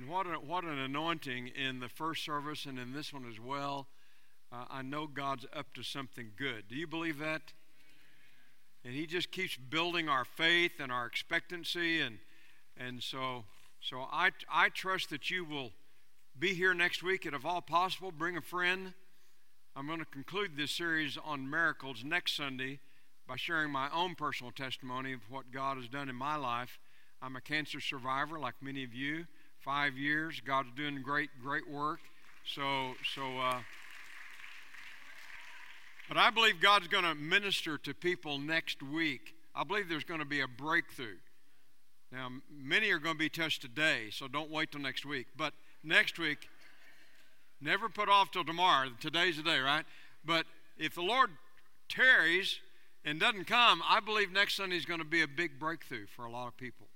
And what, a, what an anointing in the first service and in this one as well. Uh, I know God's up to something good. Do you believe that? And He just keeps building our faith and our expectancy. And, and so, so I, I trust that you will be here next week. And if all possible, bring a friend. I'm going to conclude this series on miracles next Sunday by sharing my own personal testimony of what God has done in my life. I'm a cancer survivor, like many of you. Five years, God's doing great, great work. So, so. Uh, but I believe God's going to minister to people next week. I believe there's going to be a breakthrough. Now, many are going to be touched today, so don't wait till next week. But next week, never put off till tomorrow. Today's the day, right? But if the Lord tarries and doesn't come, I believe next Sunday is going to be a big breakthrough for a lot of people.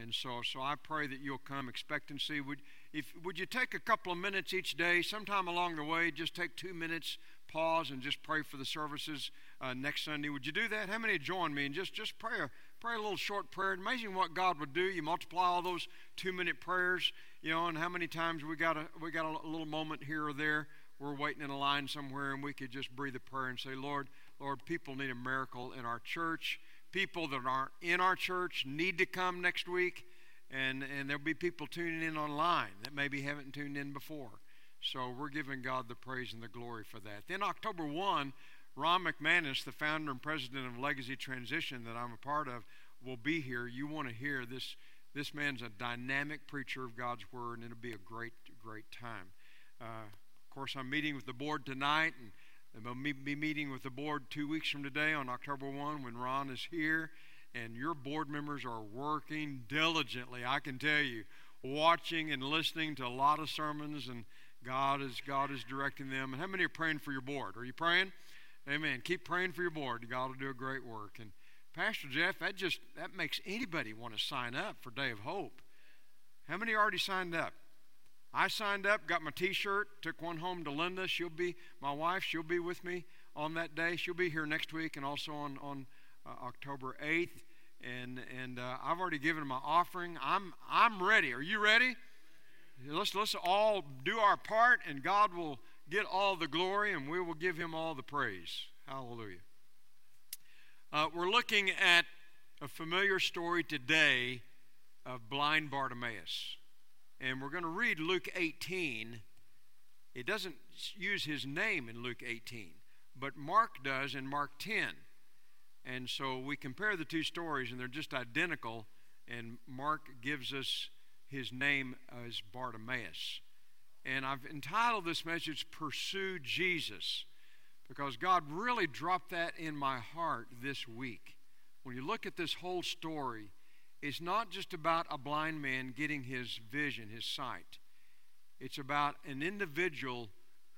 And so, so I pray that you'll come expectancy. Would, if, would you take a couple of minutes each day, sometime along the way, just take two minutes pause and just pray for the services uh, next Sunday. Would you do that? How many join me and just just pray a, pray a little short prayer? Amazing what God would do. You multiply all those two minute prayers, you know, and how many times we got a we got a little moment here or there. We're waiting in a line somewhere, and we could just breathe a prayer and say, Lord, Lord, people need a miracle in our church. People that aren't in our church need to come next week, and and there'll be people tuning in online that maybe haven't tuned in before. So we're giving God the praise and the glory for that. Then October 1, Ron McManus, the founder and president of Legacy Transition that I'm a part of, will be here. You want to hear this. This man's a dynamic preacher of God's word, and it'll be a great, great time. Uh, of course, I'm meeting with the board tonight, and I'll be meeting with the board two weeks from today on October 1 when Ron is here. And your board members are working diligently, I can tell you, watching and listening to a lot of sermons and God is God is directing them. And how many are praying for your board? Are you praying? Amen. Keep praying for your board. God will do a great work. And Pastor Jeff, that just that makes anybody want to sign up for Day of Hope. How many already signed up? I signed up, got my T-shirt, took one home to Linda. She'll be my wife. She'll be with me on that day. She'll be here next week and also on on uh, October 8th. And and uh, I've already given my offering. I'm I'm ready. Are you ready? Let's, let's all do our part, and God will get all the glory, and we will give him all the praise. Hallelujah. Uh, we're looking at a familiar story today of blind Bartimaeus. And we're going to read Luke 18. It doesn't use his name in Luke 18, but Mark does in Mark 10. And so we compare the two stories, and they're just identical. And Mark gives us his name as Bartimaeus. And I've entitled this message, Pursue Jesus, because God really dropped that in my heart this week. When you look at this whole story, it's not just about a blind man getting his vision, his sight. It's about an individual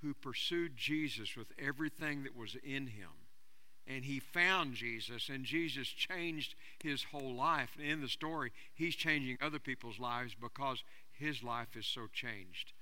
who pursued Jesus with everything that was in him and he found Jesus, and Jesus changed his whole life. And in the story, he's changing other people's lives because his life is so changed.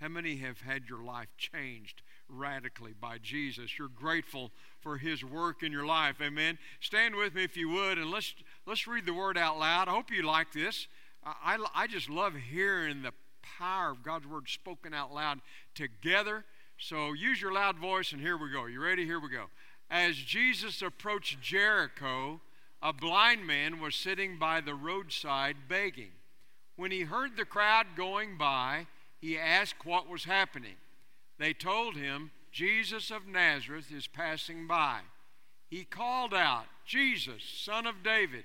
How many have had your life changed radically by Jesus? You're grateful for his work in your life. Amen. Stand with me if you would, and let's, let's read the word out loud. I hope you like this. I, I, I just love hearing the power of God's word spoken out loud together. So use your loud voice, and here we go. You ready? Here we go. As Jesus approached Jericho, a blind man was sitting by the roadside begging. When he heard the crowd going by, he asked what was happening. They told him, Jesus of Nazareth is passing by. He called out, Jesus, son of David,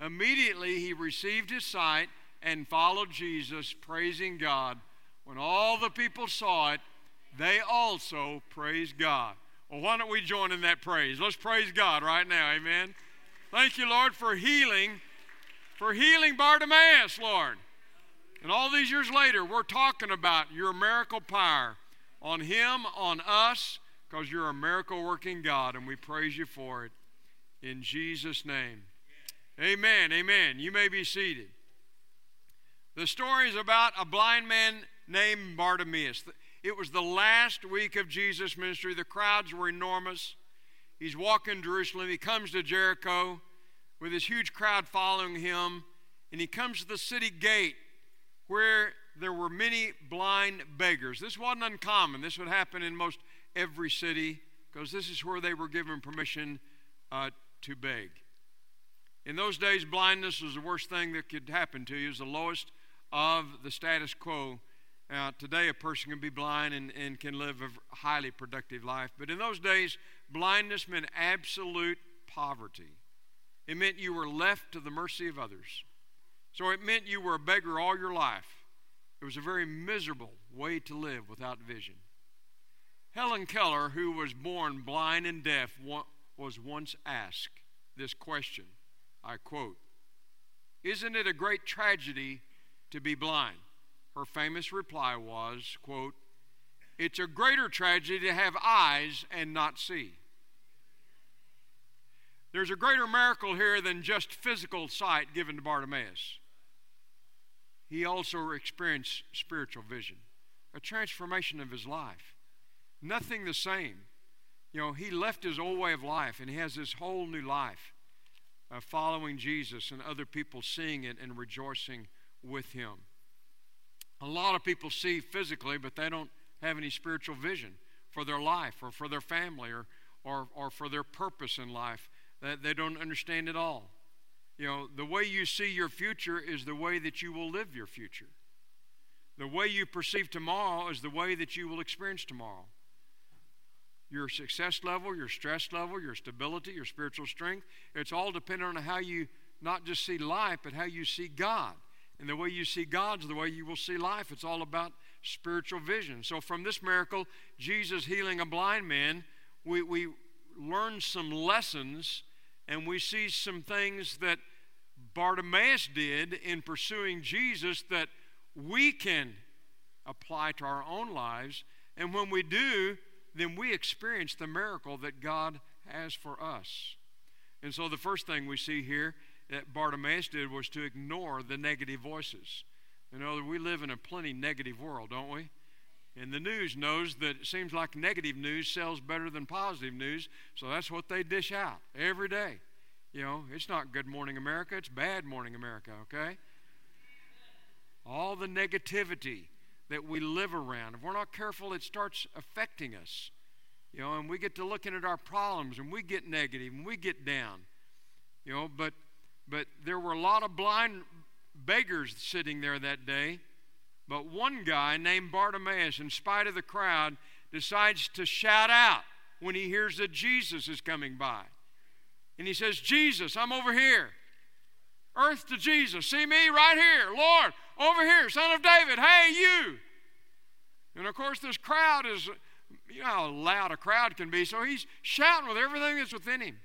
Immediately he received his sight and followed Jesus, praising God. When all the people saw it, they also praised God. Well, why don't we join in that praise? Let's praise God right now. Amen. Thank you, Lord, for healing, for healing Bartimaeus, Lord. And all these years later, we're talking about your miracle power on Him, on us, because you're a miracle working God, and we praise you for it. In Jesus' name. Amen. Amen. You may be seated. The story is about a blind man named Bartimaeus. It was the last week of Jesus' ministry. The crowds were enormous. He's walking Jerusalem. He comes to Jericho with this huge crowd following him, and he comes to the city gate where there were many blind beggars. This wasn't uncommon. This would happen in most every city because this is where they were given permission uh, to beg. In those days, blindness was the worst thing that could happen to you. It was the lowest of the status quo. Now, today, a person can be blind and, and can live a highly productive life. But in those days, blindness meant absolute poverty. It meant you were left to the mercy of others. So it meant you were a beggar all your life. It was a very miserable way to live without vision. Helen Keller, who was born blind and deaf, was once asked this question. I quote, Isn't it a great tragedy to be blind? Her famous reply was, quote, It's a greater tragedy to have eyes and not see. There's a greater miracle here than just physical sight given to Bartimaeus. He also experienced spiritual vision, a transformation of his life. Nothing the same. You know, he left his old way of life and he has this whole new life of following Jesus and other people seeing it and rejoicing with him. A lot of people see physically, but they don't have any spiritual vision for their life or for their family or, or, or for their purpose in life. That they don't understand it all. You know, the way you see your future is the way that you will live your future. The way you perceive tomorrow is the way that you will experience tomorrow. Your success level, your stress level, your stability, your spiritual strength, it's all dependent on how you not just see life, but how you see God. And the way you see God's the way you will see life. It's all about spiritual vision. So, from this miracle, Jesus healing a blind man, we, we learn some lessons and we see some things that Bartimaeus did in pursuing Jesus that we can apply to our own lives. And when we do, then we experience the miracle that God has for us. And so the first thing we see here that Bartimaeus did was to ignore the negative voices. You know, we live in a plenty negative world, don't we? And the news knows that it seems like negative news sells better than positive news, so that's what they dish out every day. You know, it's not Good Morning America, it's Bad Morning America, okay? All the negativity that we live around, if we're not careful, it starts affecting us. You know, and we get to looking at our problems and we get negative and we get down. You know, but but there were a lot of blind beggars sitting there that day but one guy named Bartimaeus, in spite of the crowd, decides to shout out when he hears that Jesus is coming by. And he says, Jesus, I'm over here. Earth to Jesus. See me right here. Lord, over here. Son of David. Hey, you. And of course, this crowd is, you know how loud a crowd can be. So he's shouting with everything that's within him,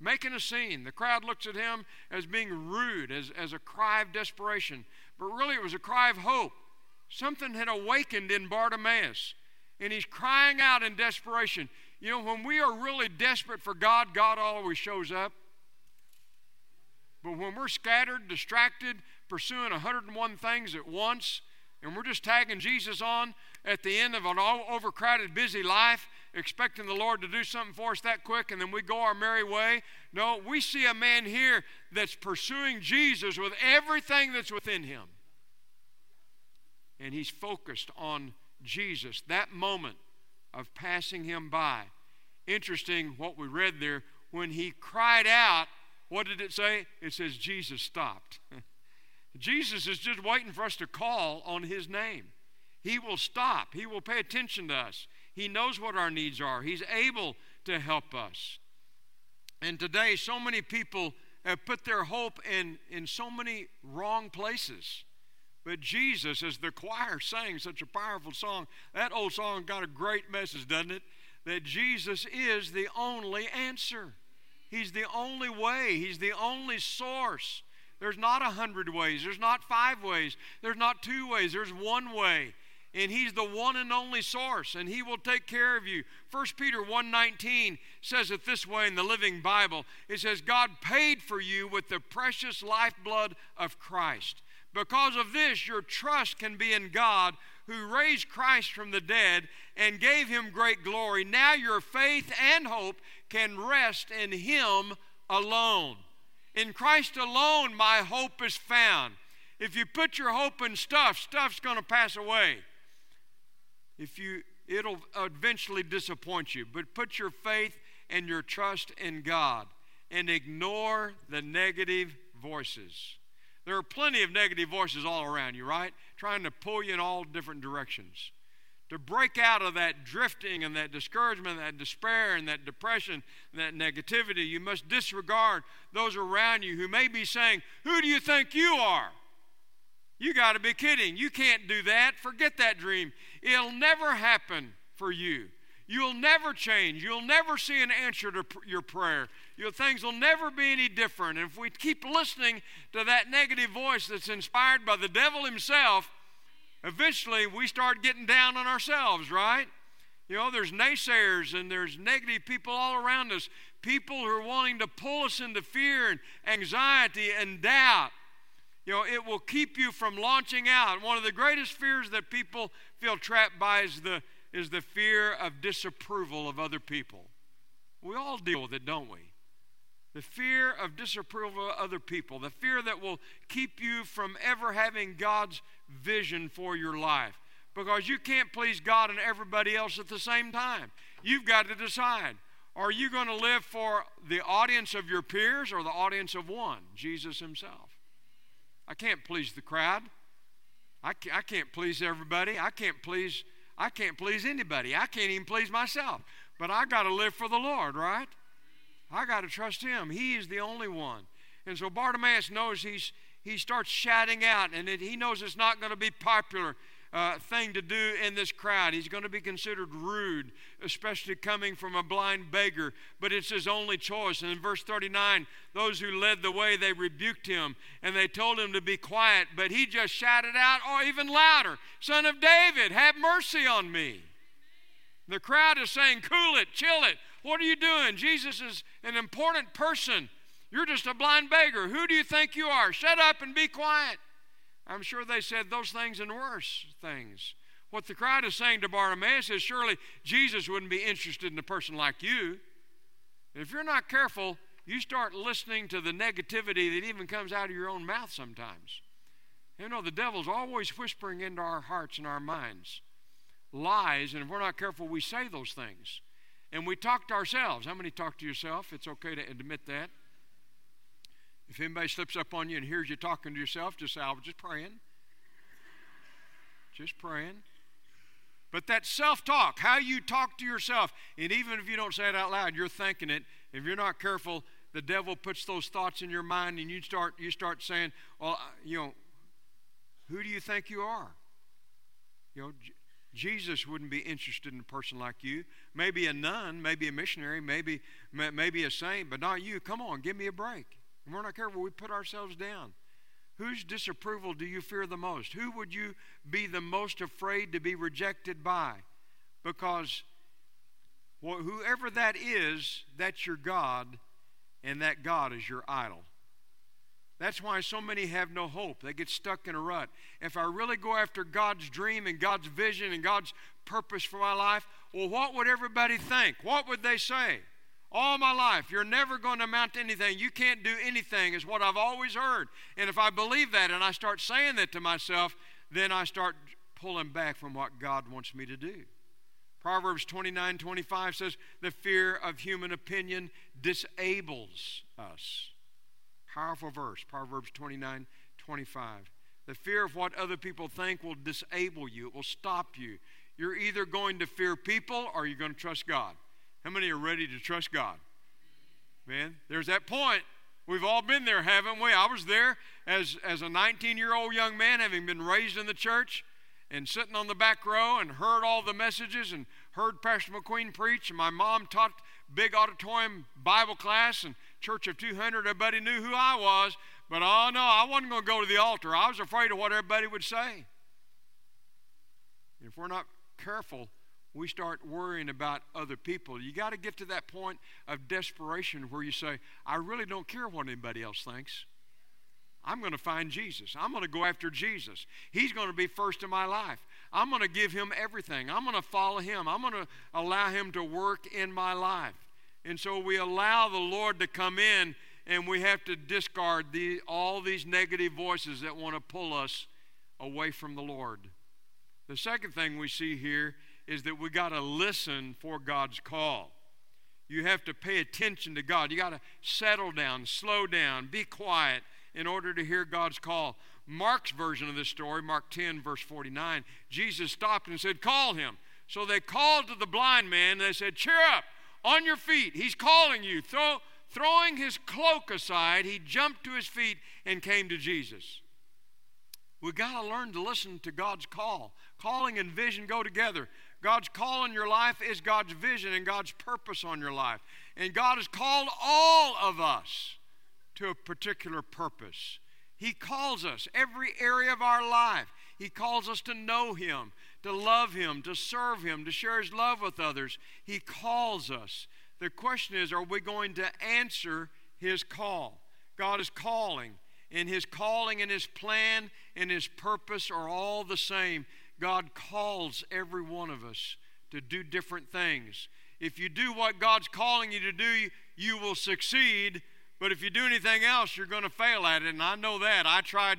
making a scene. The crowd looks at him as being rude, as, as a cry of desperation but really it was a cry of hope. Something had awakened in Bartimaeus, and he's crying out in desperation. You know, when we are really desperate for God, God always shows up. But when we're scattered, distracted, pursuing 101 things at once, and we're just tagging Jesus on at the end of an overcrowded, busy life, expecting the Lord to do something for us that quick, and then we go our merry way. No, we see a man here that's pursuing Jesus with everything that's within him. And he's focused on Jesus, that moment of passing him by. Interesting what we read there. When he cried out, what did it say? It says Jesus stopped. Jesus is just waiting for us to call on his name. He will stop, he will pay attention to us. He knows what our needs are, He's able to help us. And today, so many people have put their hope in, in so many wrong places. But Jesus, as the choir sang such a powerful song, that old song got a great message, doesn't it? That Jesus is the only answer. He's the only way, He's the only source. There's not a hundred ways. There's not five ways. There's not two ways. There's one way. And he's the one and only source, and he will take care of you. 1 Peter 1:19 says it this way in the Living Bible. It says, God paid for you with the precious lifeblood of Christ. Because of this, your trust can be in God who raised Christ from the dead and gave him great glory. Now your faith and hope can rest in him alone. In Christ alone, my hope is found. If you put your hope in stuff, stuff's going to pass away. If you, it'll eventually disappoint you. But put your faith and your trust in God and ignore the negative voices. There are plenty of negative voices all around you, right? Trying to pull you in all different directions. To break out of that drifting and that discouragement, that despair and that depression and that negativity, you must disregard those around you who may be saying, Who do you think you are? You got to be kidding. You can't do that. Forget that dream. It'll never happen for you. You'll never change. You'll never see an answer to pr- your prayer. Your things will never be any different. And if we keep listening to that negative voice that's inspired by the devil himself, eventually we start getting down on ourselves, right? You know, there's naysayers and there's negative people all around us, people who are wanting to pull us into fear and anxiety and doubt. You know, it will keep you from launching out. One of the greatest fears that people feel trapped by is the is the fear of disapproval of other people. We all deal with it, don't we? The fear of disapproval of other people, the fear that will keep you from ever having God's vision for your life. Because you can't please God and everybody else at the same time. You've got to decide are you going to live for the audience of your peers or the audience of one, Jesus Himself? I can't please the crowd. I can't, please everybody. I can't please I can't please anybody. I can't even please myself. But I got to live for the Lord, right? I got to trust Him. He is the only one. And so Bartimaeus knows he's he starts shouting out, and it, he knows it's not going to be popular uh, thing to do in this crowd. He's going to be considered rude, especially coming from a blind beggar, but it's his only choice. And in verse 39, those who led the way, they rebuked him and they told him to be quiet, but he just shouted out, or oh, even louder, Son of David, have mercy on me. The crowd is saying, Cool it, chill it. What are you doing? Jesus is an important person. You're just a blind beggar. Who do you think you are? Shut up and be quiet. I'm sure they said those things and worse things. What the crowd is saying to Bartimaeus is surely Jesus wouldn't be interested in a person like you. If you're not careful, you start listening to the negativity that even comes out of your own mouth sometimes. You know, the devil's always whispering into our hearts and our minds lies, and if we're not careful, we say those things. And we talk to ourselves. How many talk to yourself? It's okay to admit that. If anybody slips up on you and hears you talking to yourself, just say, I was just praying. Just praying. But that self talk, how you talk to yourself, and even if you don't say it out loud, you're thinking it. If you're not careful, the devil puts those thoughts in your mind and you start, you start saying, Well, you know, who do you think you are? You know, Jesus wouldn't be interested in a person like you. Maybe a nun, maybe a missionary, maybe, maybe a saint, but not you. Come on, give me a break and we're not careful, we put ourselves down. Whose disapproval do you fear the most? Who would you be the most afraid to be rejected by? Because whoever that is, that's your God, and that God is your idol. That's why so many have no hope. They get stuck in a rut. If I really go after God's dream and God's vision and God's purpose for my life, well, what would everybody think? What would they say? all my life. You're never going to amount to anything. You can't do anything, is what I've always heard. And if I believe that and I start saying that to myself, then I start pulling back from what God wants me to do. Proverbs 29 25 says, The fear of human opinion disables us. Powerful verse, Proverbs 29 25. The fear of what other people think will disable you, it will stop you. You're either going to fear people or you're going to trust God. How many are ready to trust God? Man, there's that point. We've all been there, haven't we? I was there as, as a 19 year old young man, having been raised in the church and sitting on the back row and heard all the messages and heard Pastor McQueen preach. And my mom taught big auditorium Bible class and church of 200. Everybody knew who I was. but oh no, I wasn't going to go to the altar. I was afraid of what everybody would say. If we're not careful, we start worrying about other people. You got to get to that point of desperation where you say, I really don't care what anybody else thinks. I'm going to find Jesus. I'm going to go after Jesus. He's going to be first in my life. I'm going to give him everything. I'm going to follow him. I'm going to allow him to work in my life. And so we allow the Lord to come in and we have to discard the, all these negative voices that want to pull us away from the Lord. The second thing we see here is that we got to listen for God's call. You have to pay attention to God. You got to settle down, slow down, be quiet in order to hear God's call. Mark's version of this story, Mark 10, verse 49, Jesus stopped and said, Call him. So they called to the blind man and they said, Cheer up, on your feet. He's calling you. Throw, throwing his cloak aside, he jumped to his feet and came to Jesus. We got to learn to listen to God's call. Calling and vision go together. God's call in your life is God's vision and God's purpose on your life. And God has called all of us to a particular purpose. He calls us every area of our life. He calls us to know Him, to love Him, to serve Him, to share His love with others. He calls us. The question is are we going to answer His call? God is calling, and His calling and His plan and His purpose are all the same. God calls every one of us to do different things. If you do what God's calling you to do, you will succeed. But if you do anything else, you're going to fail at it. And I know that. I tried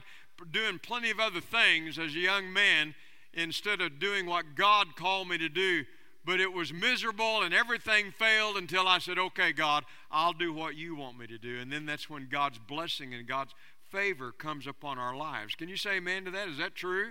doing plenty of other things as a young man instead of doing what God called me to do. But it was miserable and everything failed until I said, okay, God, I'll do what you want me to do. And then that's when God's blessing and God's favor comes upon our lives. Can you say amen to that? Is that true?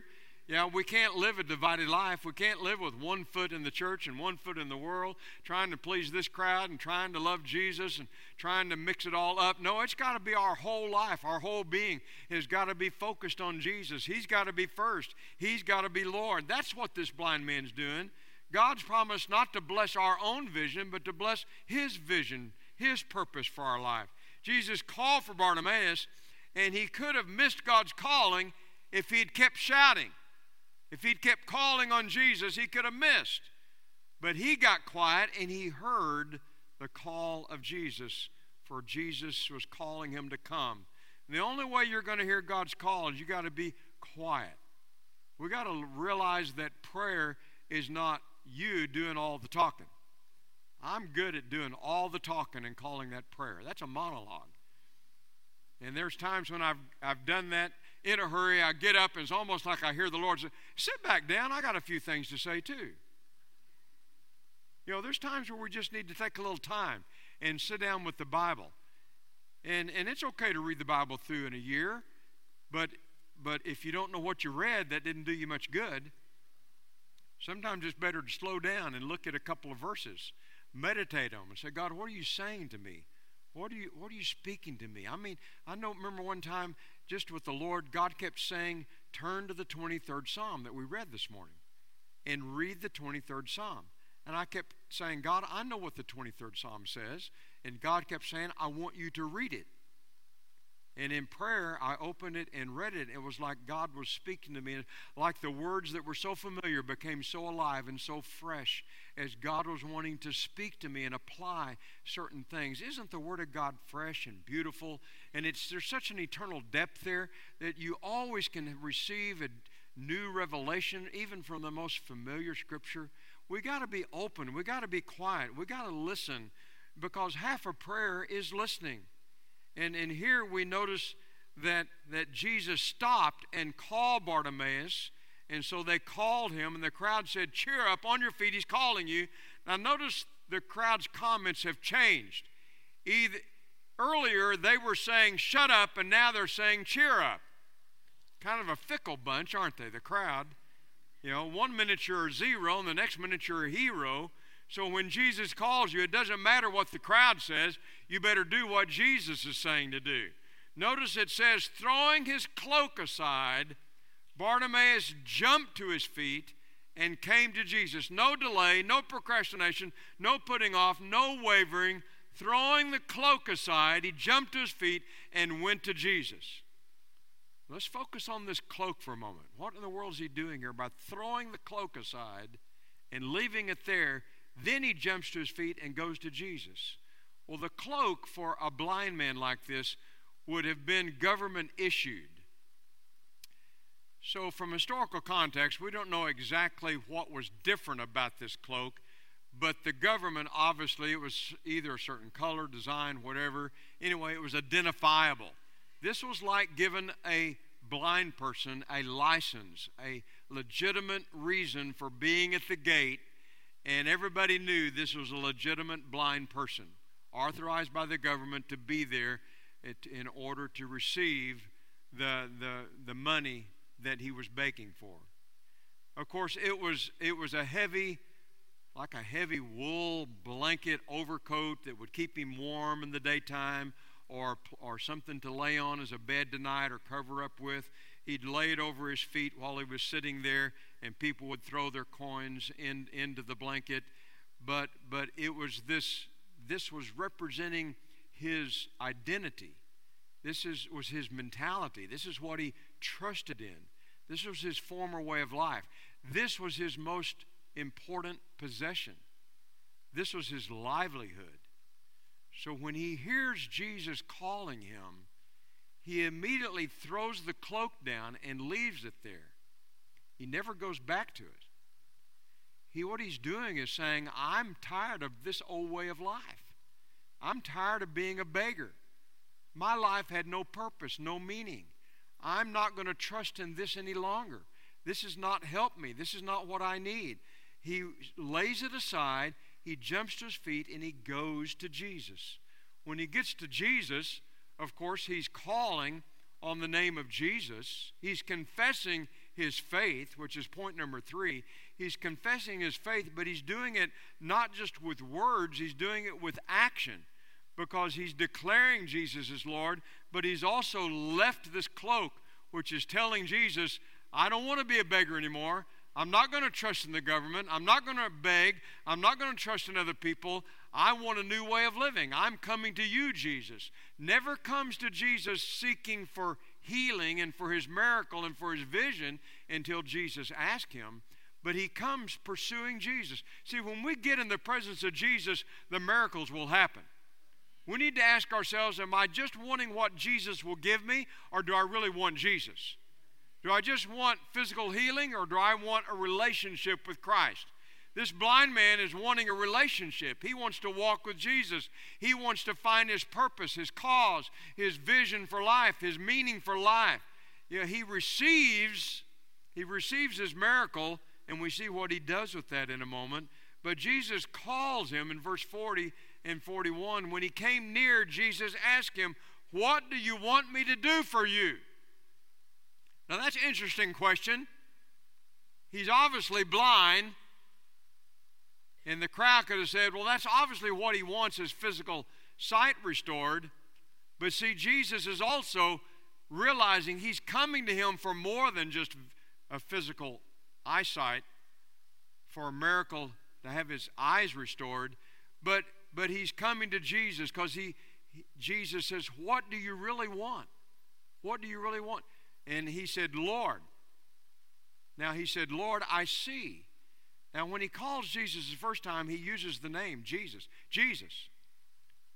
Yeah, we can't live a divided life. We can't live with one foot in the church and one foot in the world, trying to please this crowd and trying to love Jesus and trying to mix it all up. No, it's got to be our whole life. Our whole being has got to be focused on Jesus. He's got to be first, He's got to be Lord. That's what this blind man's doing. God's promised not to bless our own vision, but to bless His vision, His purpose for our life. Jesus called for Bartimaeus, and he could have missed God's calling if he'd kept shouting. If he'd kept calling on Jesus, he could have missed. But he got quiet and he heard the call of Jesus, for Jesus was calling him to come. And the only way you're going to hear God's call is you got to be quiet. We got to realize that prayer is not you doing all the talking. I'm good at doing all the talking and calling that prayer. That's a monologue. And there's times when I've, I've done that in a hurry. I get up, and it's almost like I hear the Lord say, Sit back down. I got a few things to say, too. You know, there's times where we just need to take a little time and sit down with the Bible. And, and it's okay to read the Bible through in a year, but, but if you don't know what you read, that didn't do you much good. Sometimes it's better to slow down and look at a couple of verses, meditate on them, and say, God, what are you saying to me? What are you, what are you speaking to me? I mean, I know, remember one time just with the Lord, God kept saying, turn to the 23rd Psalm that we read this morning and read the 23rd Psalm. And I kept saying, God, I know what the 23rd Psalm says. And God kept saying, I want you to read it. And in prayer, I opened it and read it. It was like God was speaking to me, like the words that were so familiar became so alive and so fresh as God was wanting to speak to me and apply certain things. Isn't the Word of God fresh and beautiful? And it's there's such an eternal depth there that you always can receive a new revelation, even from the most familiar Scripture. We got to be open. We got to be quiet. We got to listen, because half of prayer is listening. And, and here we notice that, that Jesus stopped and called Bartimaeus. And so they called him, and the crowd said, Cheer up, on your feet, he's calling you. Now, notice the crowd's comments have changed. Either, earlier, they were saying, Shut up, and now they're saying, Cheer up. Kind of a fickle bunch, aren't they, the crowd? You know, one minute you're a zero, and the next minute you're a hero. So when Jesus calls you, it doesn't matter what the crowd says, you better do what Jesus is saying to do. Notice it says, throwing his cloak aside, Bartimaeus jumped to his feet and came to Jesus. No delay, no procrastination, no putting off, no wavering. throwing the cloak aside, he jumped to his feet and went to Jesus. Let's focus on this cloak for a moment. What in the world is he doing here by throwing the cloak aside and leaving it there? Then he jumps to his feet and goes to Jesus. Well, the cloak for a blind man like this would have been government issued. So, from historical context, we don't know exactly what was different about this cloak, but the government obviously it was either a certain color, design, whatever. Anyway, it was identifiable. This was like giving a blind person a license, a legitimate reason for being at the gate, and everybody knew this was a legitimate blind person, authorized by the government to be there in order to receive the, the, the money that he was begging for. Of course, it was, it was a heavy, like a heavy wool blanket overcoat that would keep him warm in the daytime or, or something to lay on as a bed tonight or cover up with. He'd lay it over his feet while he was sitting there, and people would throw their coins in, into the blanket. But, but it was this, this was representing his identity. This is, was his mentality. This is what he trusted in. This was his former way of life. This was his most important possession. This was his livelihood. So when he hears Jesus calling him, he immediately throws the cloak down and leaves it there. He never goes back to it. He, what he's doing is saying, I'm tired of this old way of life. I'm tired of being a beggar. My life had no purpose, no meaning. I'm not going to trust in this any longer. This has not helped me. This is not what I need. He lays it aside, he jumps to his feet, and he goes to Jesus. When he gets to Jesus, of course, he's calling on the name of Jesus. He's confessing his faith, which is point number three. He's confessing his faith, but he's doing it not just with words, he's doing it with action because he's declaring Jesus as Lord, but he's also left this cloak, which is telling Jesus, I don't want to be a beggar anymore. I'm not going to trust in the government. I'm not going to beg. I'm not going to trust in other people. I want a new way of living. I'm coming to you, Jesus. Never comes to Jesus seeking for healing and for his miracle and for his vision until Jesus asked him. But he comes pursuing Jesus. See, when we get in the presence of Jesus, the miracles will happen. We need to ask ourselves Am I just wanting what Jesus will give me, or do I really want Jesus? Do I just want physical healing, or do I want a relationship with Christ? This blind man is wanting a relationship. He wants to walk with Jesus. He wants to find his purpose, his cause, his vision for life, his meaning for life. You know, he receives he receives his miracle and we see what he does with that in a moment. But Jesus calls him in verse 40 and 41. When he came near, Jesus asked him, What do you want me to do for you? Now that's an interesting question. He's obviously blind. And the crowd could have said, Well, that's obviously what he wants his physical sight restored. But see, Jesus is also realizing he's coming to him for more than just a physical eyesight, for a miracle to have his eyes restored. But but he's coming to Jesus because he, he, Jesus says, What do you really want? What do you really want? And he said, Lord. Now he said, Lord, I see. Now, when he calls Jesus the first time, he uses the name Jesus. Jesus.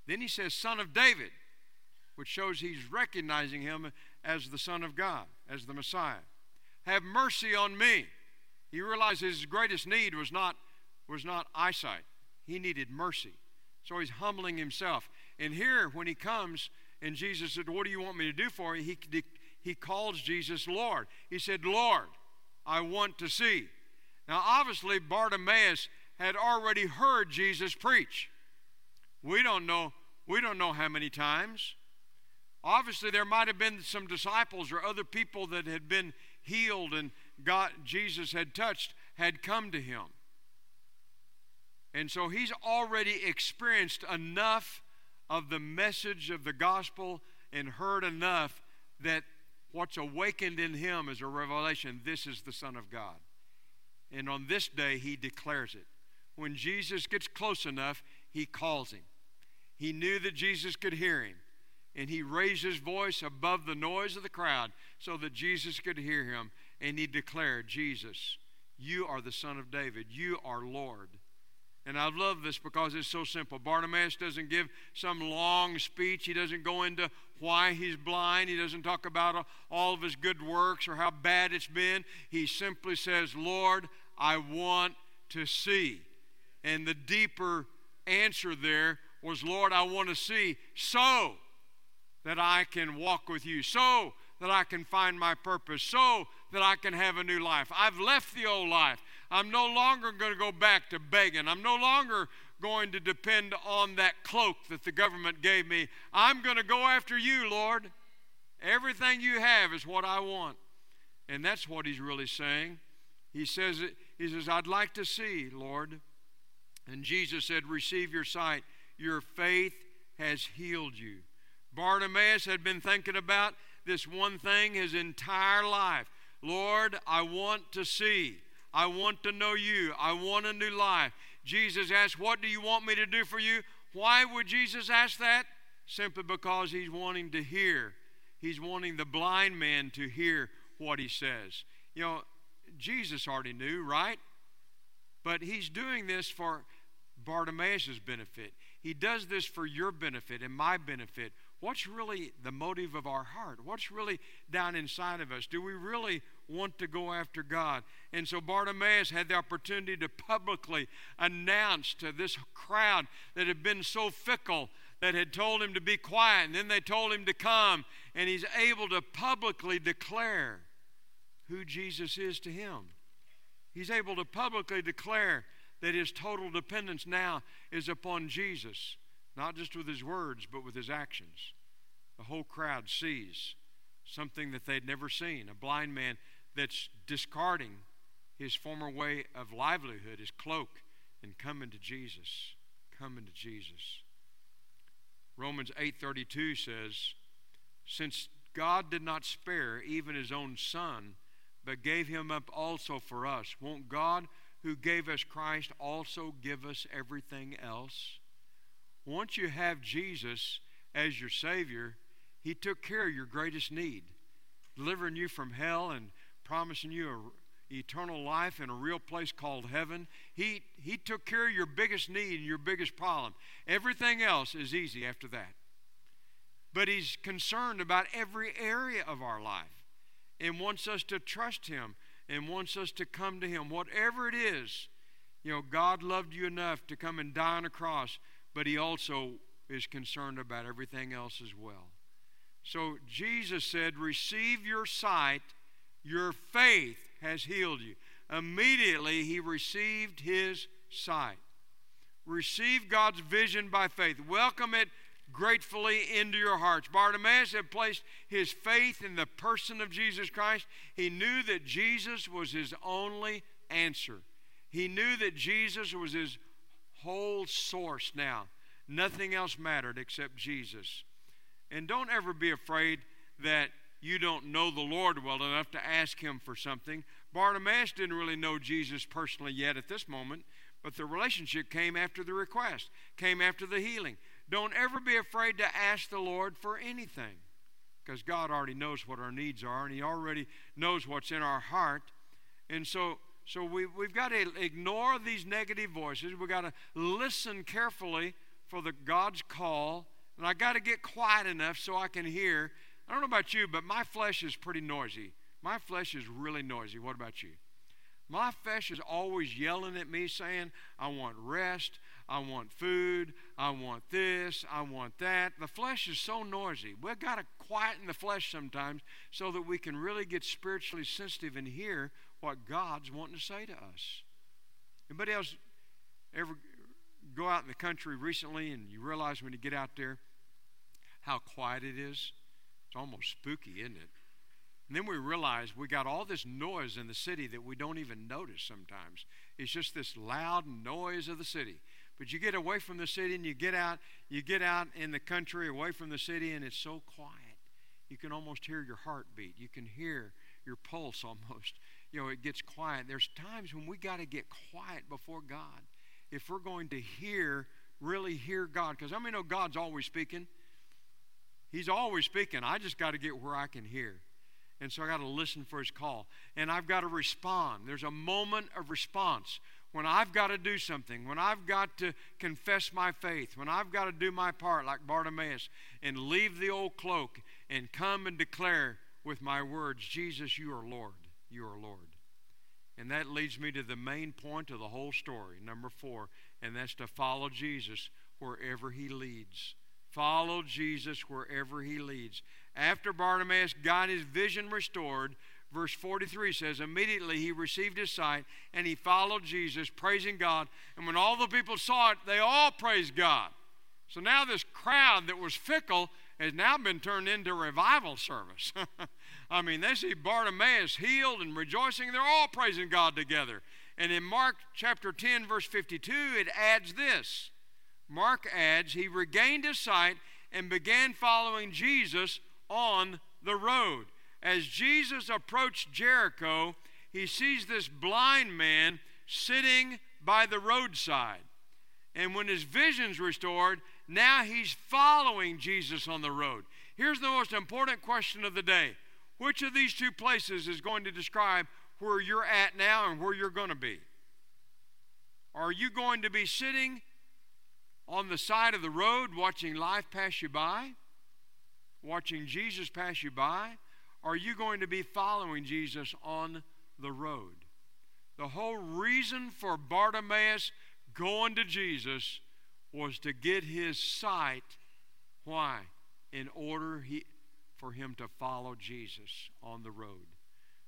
Then he says, Son of David, which shows he's recognizing him as the Son of God, as the Messiah. Have mercy on me. He realized his greatest need was not, was not eyesight, he needed mercy. So he's humbling himself. And here, when he comes, and Jesus said, What do you want me to do for you? He, he calls Jesus Lord. He said, Lord, I want to see. Now, obviously, Bartimaeus had already heard Jesus preach. We don't know, we don't know how many times. Obviously, there might have been some disciples or other people that had been healed and God, Jesus had touched, had come to him. And so he's already experienced enough of the message of the gospel and heard enough that what's awakened in him is a revelation this is the Son of God. And on this day, he declares it. When Jesus gets close enough, he calls him. He knew that Jesus could hear him, and he raised his voice above the noise of the crowd so that Jesus could hear him, and he declared, Jesus, you are the Son of David, you are Lord. And I love this because it's so simple. Bartimaeus doesn't give some long speech. He doesn't go into why he's blind. He doesn't talk about all of his good works or how bad it's been. He simply says, Lord, I want to see. And the deeper answer there was, Lord, I want to see so that I can walk with you, so that I can find my purpose, so that I can have a new life. I've left the old life. I'm no longer going to go back to begging. I'm no longer going to depend on that cloak that the government gave me. I'm going to go after you, Lord. Everything you have is what I want. And that's what he's really saying. He says, he says, I'd like to see, Lord. And Jesus said, Receive your sight. Your faith has healed you. Bartimaeus had been thinking about this one thing his entire life. Lord, I want to see. I want to know you. I want a new life. Jesus asked, What do you want me to do for you? Why would Jesus ask that? Simply because he's wanting to hear. He's wanting the blind man to hear what he says. You know, Jesus already knew, right? But he's doing this for Bartimaeus' benefit. He does this for your benefit and my benefit. What's really the motive of our heart? What's really down inside of us? Do we really want to go after God? And so Bartimaeus had the opportunity to publicly announce to this crowd that had been so fickle that had told him to be quiet, and then they told him to come, and he's able to publicly declare who Jesus is to him. He's able to publicly declare that his total dependence now is upon Jesus, not just with his words, but with his actions. The whole crowd sees something that they'd never seen a blind man that's discarding his former way of livelihood, his cloak, and coming to Jesus. Coming to Jesus. Romans 8:32 says, "Since God did not spare even his own son, but gave him up also for us, won't God who gave us Christ also give us everything else? Once you have Jesus as your Savior, He took care of your greatest need, delivering you from hell and promising you a eternal life in a real place called heaven. He, he took care of your biggest need and your biggest problem. Everything else is easy after that. But He's concerned about every area of our life and wants us to trust Him and wants us to come to Him. Whatever it is, you know, God loved you enough to come and die on a cross, but He also is concerned about everything else as well. So Jesus said, Receive your sight, your faith has healed you. Immediately, he received his sight. Receive God's vision by faith. Welcome it gratefully into your hearts. Bartimaeus had placed his faith in the person of Jesus Christ. He knew that Jesus was his only answer. He knew that Jesus was his whole source now. Nothing else mattered except Jesus. And don't ever be afraid that you don't know the Lord well enough to ask him for something. Bartimaeus didn't really know Jesus personally yet at this moment, but the relationship came after the request, came after the healing. Don't ever be afraid to ask the Lord for anything because God already knows what our needs are and He already knows what's in our heart. And so, so we, we've got to ignore these negative voices. We've got to listen carefully for the God's call. And I got to get quiet enough so I can hear. I don't know about you, but my flesh is pretty noisy. My flesh is really noisy. What about you? My flesh is always yelling at me saying, I want rest. I want food. I want this. I want that. The flesh is so noisy. We've got to quieten the flesh sometimes so that we can really get spiritually sensitive and hear what God's wanting to say to us. Anybody else ever go out in the country recently and you realize when you get out there how quiet it is? It's almost spooky, isn't it? And then we realize we got all this noise in the city that we don't even notice sometimes. It's just this loud noise of the city. But you get away from the city and you get out, you get out in the country away from the city and it's so quiet. You can almost hear your heartbeat. You can hear your pulse almost. You know, it gets quiet. There's times when we got to get quiet before God. If we're going to hear really hear God. Because I mean, know God's always speaking. He's always speaking. I just got to get where I can hear. And so I got to listen for his call. And I've got to respond. There's a moment of response when I've got to do something, when I've got to confess my faith, when I've got to do my part like Bartimaeus and leave the old cloak and come and declare with my words, Jesus, you are Lord. You are Lord. And that leads me to the main point of the whole story, number four, and that's to follow Jesus wherever he leads. Follow Jesus wherever he leads. After Bartimaeus got his vision restored, verse 43 says, Immediately he received his sight and he followed Jesus, praising God. And when all the people saw it, they all praised God. So now this crowd that was fickle has now been turned into revival service. I mean, they see Bartimaeus healed and rejoicing. They're all praising God together. And in Mark chapter 10, verse 52, it adds this Mark adds, He regained his sight and began following Jesus on the road. As Jesus approached Jericho, he sees this blind man sitting by the roadside. And when his vision's restored, now he's following Jesus on the road. Here's the most important question of the day Which of these two places is going to describe where you're at now and where you're going to be? Are you going to be sitting on the side of the road watching life pass you by? Watching Jesus pass you by? Are you going to be following Jesus on the road? The whole reason for Bartimaeus going to Jesus was to get his sight. Why? In order he, for him to follow Jesus on the road.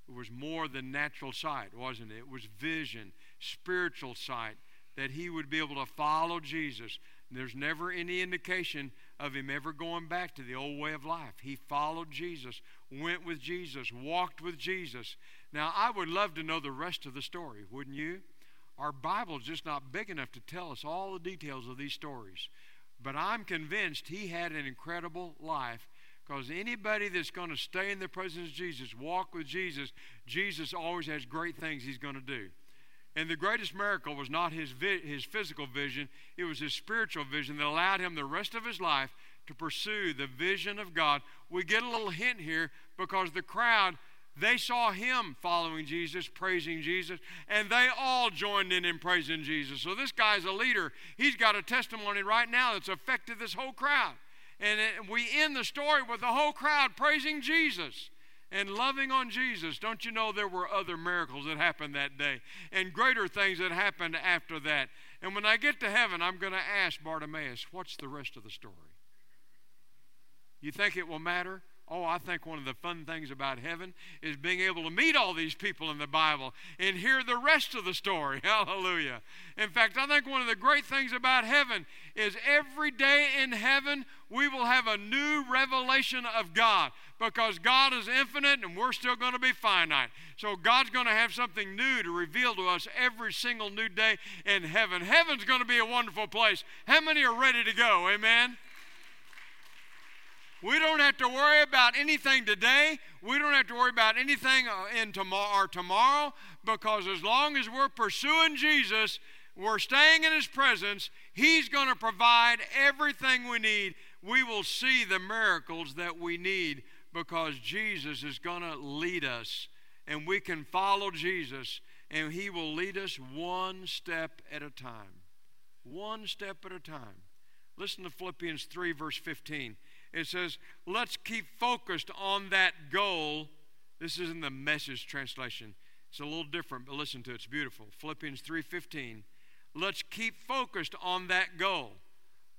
It was more than natural sight, wasn't it? It was vision, spiritual sight, that he would be able to follow Jesus. There's never any indication of him ever going back to the old way of life. He followed Jesus, went with Jesus, walked with Jesus. Now, I would love to know the rest of the story, wouldn't you? Our Bible's just not big enough to tell us all the details of these stories. But I'm convinced he had an incredible life because anybody that's going to stay in the presence of Jesus, walk with Jesus, Jesus always has great things he's going to do. And the greatest miracle was not his, vi- his physical vision, it was his spiritual vision that allowed him the rest of his life to pursue the vision of God. We get a little hint here because the crowd they saw him following Jesus, praising Jesus, and they all joined in in praising Jesus. So this guy's a leader. He's got a testimony right now that's affected this whole crowd. And it, we end the story with the whole crowd praising Jesus and loving on Jesus. Don't you know there were other miracles that happened that day and greater things that happened after that? And when I get to heaven, I'm going to ask Bartimaeus, what's the rest of the story? You think it will matter? Oh, I think one of the fun things about heaven is being able to meet all these people in the Bible and hear the rest of the story. Hallelujah. In fact, I think one of the great things about heaven is every day in heaven we will have a new revelation of God because God is infinite and we're still going to be finite. So God's going to have something new to reveal to us every single new day in heaven. Heaven's going to be a wonderful place. How many are ready to go? Amen. We don't have to worry about anything today. We don't have to worry about anything uh, in tomorrow or tomorrow because as long as we're pursuing Jesus, we're staying in His presence, He's going to provide everything we need. We will see the miracles that we need because Jesus is going to lead us and we can follow Jesus and He will lead us one step at a time. One step at a time. Listen to Philippians 3, verse 15 it says, let's keep focused on that goal. This is in the message translation. It's a little different, but listen to it. It's beautiful. Philippians 3:15. Let's keep focused on that goal.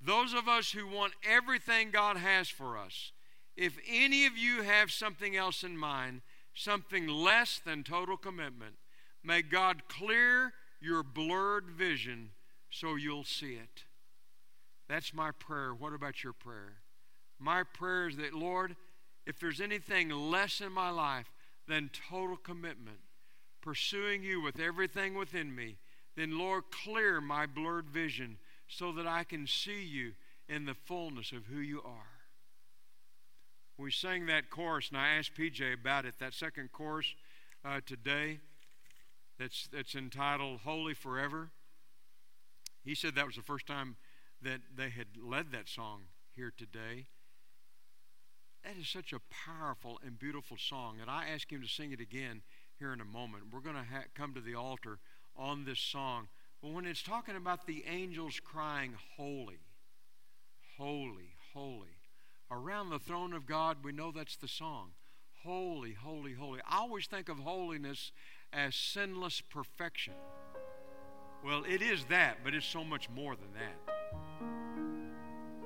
Those of us who want everything God has for us, if any of you have something else in mind, something less than total commitment, may God clear your blurred vision so you'll see it. That's my prayer. What about your prayer? My prayer is that, Lord, if there's anything less in my life than total commitment, pursuing you with everything within me, then, Lord, clear my blurred vision so that I can see you in the fullness of who you are. We sang that chorus, and I asked PJ about it, that second chorus uh, today that's, that's entitled Holy Forever. He said that was the first time that they had led that song here today. That is such a powerful and beautiful song. And I ask him to sing it again here in a moment. We're going to ha- come to the altar on this song. But when it's talking about the angels crying, Holy, holy, holy, around the throne of God, we know that's the song. Holy, holy, holy. I always think of holiness as sinless perfection. Well, it is that, but it's so much more than that.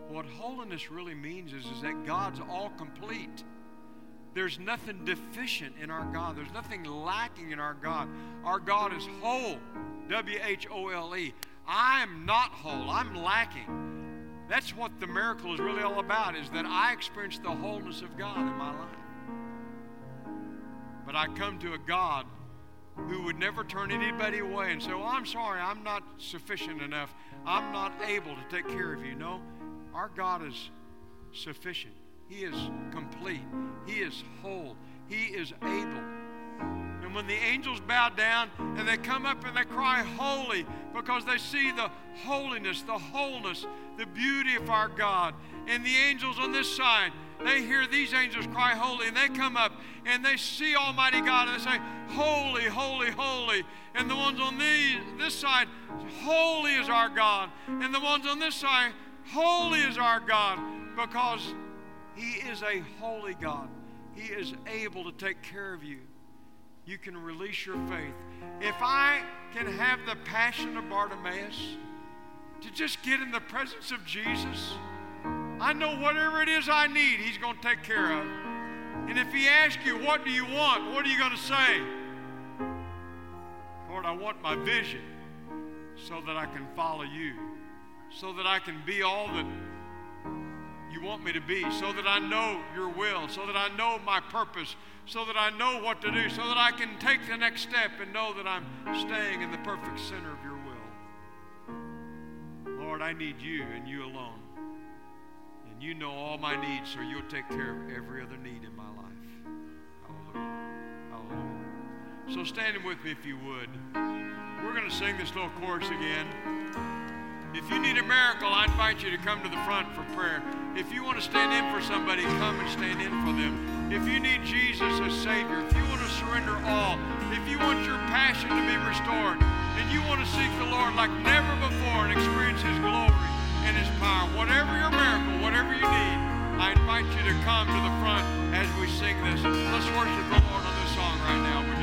What holiness really means is, is that God's all complete. There's nothing deficient in our God. There's nothing lacking in our God. Our God is whole. W H O L E. I'm not whole. I'm lacking. That's what the miracle is really all about is that I experience the wholeness of God in my life. But I come to a God who would never turn anybody away and say, Well, I'm sorry, I'm not sufficient enough. I'm not able to take care of you. No, our God is sufficient. He is complete. He is whole. He is able. And when the angels bow down and they come up and they cry, Holy, because they see the holiness, the wholeness, the beauty of our God. And the angels on this side, they hear these angels cry, Holy, and they come up and they see Almighty God and they say, Holy, holy, holy. And the ones on the, this side, Holy is our God. And the ones on this side, Holy is our God because He is a holy God. He is able to take care of you you can release your faith. If I can have the passion of Bartimaeus to just get in the presence of Jesus, I know whatever it is I need, He's going to take care of. And if He asks you, What do you want? What are you going to say? Lord, I want my vision so that I can follow you, so that I can be all that you want me to be, so that I know your will, so that I know my purpose, so that I know what to do, so that I can take the next step and know that I'm staying in the perfect center of your will. Lord, I need you and you alone. And you know all my needs, so you'll take care of every other need in my life. Hallelujah. Hallelujah. So standing with me if you would. We're going to sing this little chorus again. If you need a miracle, I invite you to come to the front for prayer. If you want to stand in for somebody, come and stand in for them. If you need Jesus as Savior, if you want to surrender all, if you want your passion to be restored, and you want to seek the Lord like never before and experience His glory and His power, whatever your miracle, whatever you need, I invite you to come to the front as we sing this. Let's worship the Lord on this song right now.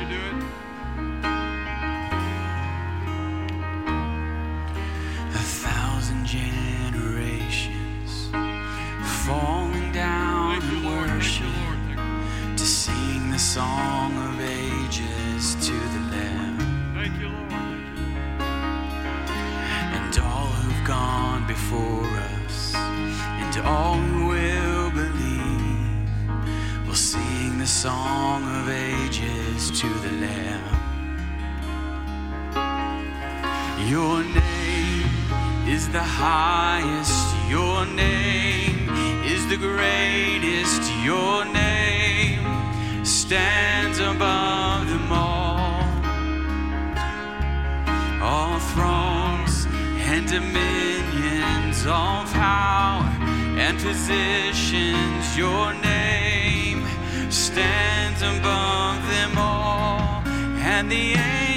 All who will believe, We'll sing the song of ages to the Lamb. Your name is the highest, your name is the greatest, your name stands above them all all thrones and dominions, all power and positions. Your name stands above them all, and the angels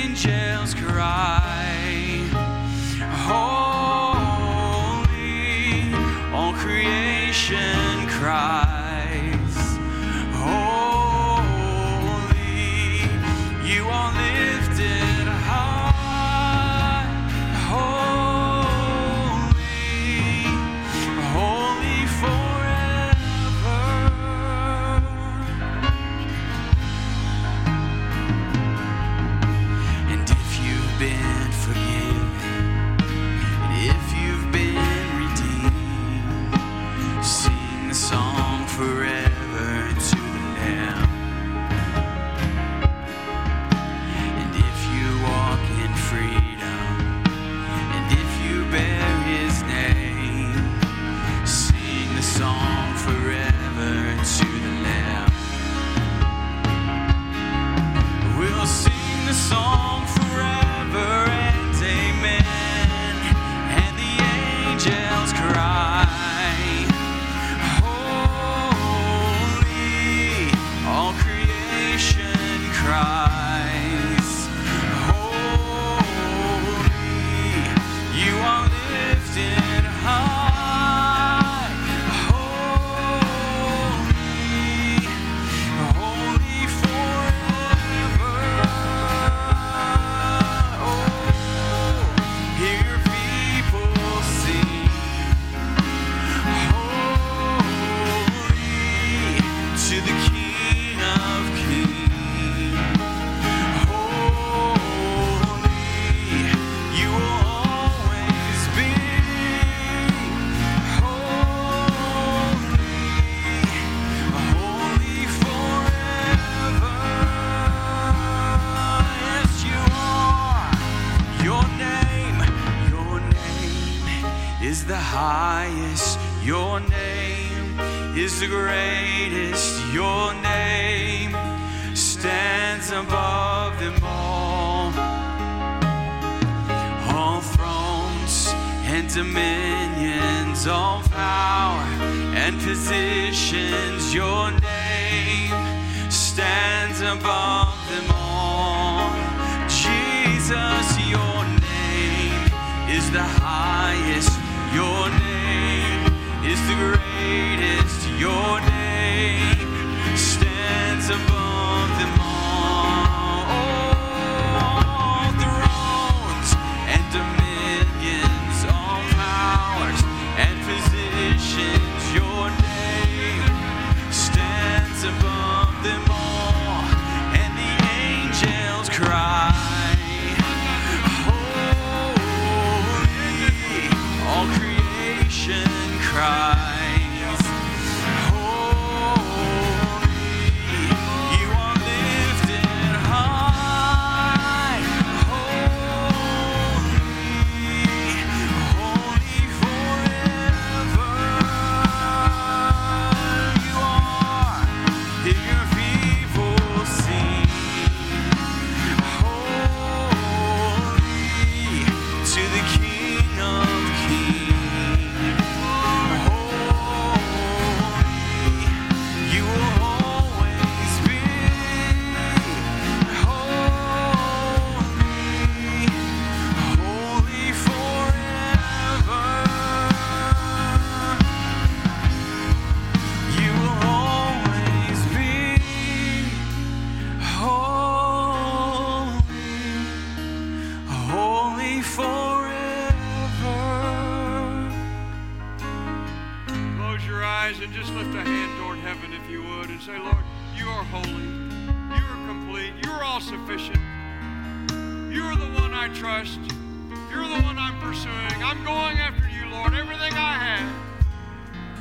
I'm going after you, Lord. Everything I have,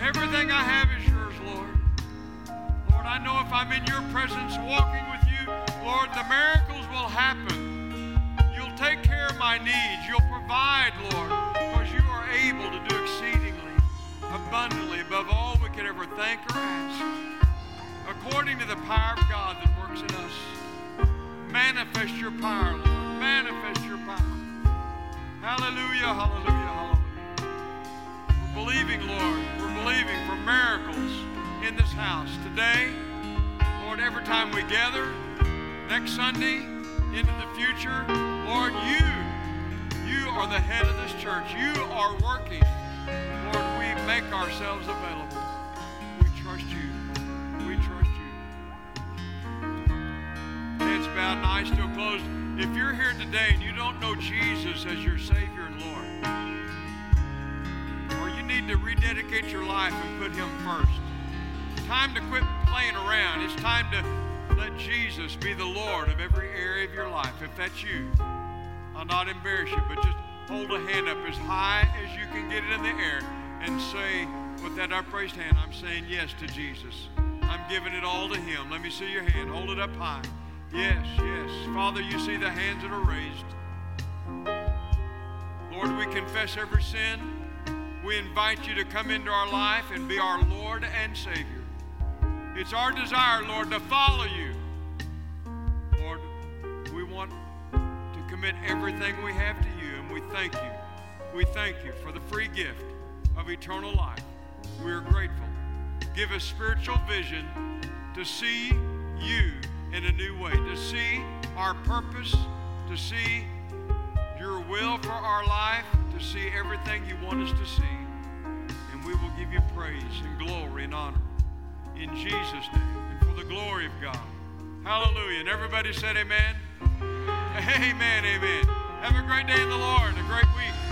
everything I have is yours, Lord. Lord, I know if I'm in your presence walking with you, Lord, the miracles will happen. You'll take care of my needs. You'll provide, Lord, because you are able to do exceedingly, abundantly, above all we could ever think or ask. According to the power of God that works in us. Manifest your power, Lord. Manifest your power. Hallelujah, hallelujah, hallelujah. We're believing, Lord. We're believing for miracles in this house today. Lord, every time we gather, next Sunday, into the future, Lord, you, you are the head of this church. You are working. Lord, we make ourselves available. We trust you. We trust you. Heads bowed and eyes still. If you're here today and you don't know Jesus as your Savior and Lord, or you need to rededicate your life and put Him first, time to quit playing around. It's time to let Jesus be the Lord of every area of your life. If that's you, I'll not embarrass you, but just hold a hand up as high as you can get it in the air and say with that upraised hand, I'm saying yes to Jesus. I'm giving it all to Him. Let me see your hand. Hold it up high. Yes, yes. Father, you see the hands that are raised. Lord, we confess every sin. We invite you to come into our life and be our Lord and Savior. It's our desire, Lord, to follow you. Lord, we want to commit everything we have to you, and we thank you. We thank you for the free gift of eternal life. We are grateful. Give us spiritual vision to see you in a new way, to see our purpose, to see your will for our life, to see everything you want us to see. And we will give you praise and glory and honor in Jesus' name and for the glory of God. Hallelujah. And everybody said amen. Amen, amen. Have a great day in the Lord, a great week.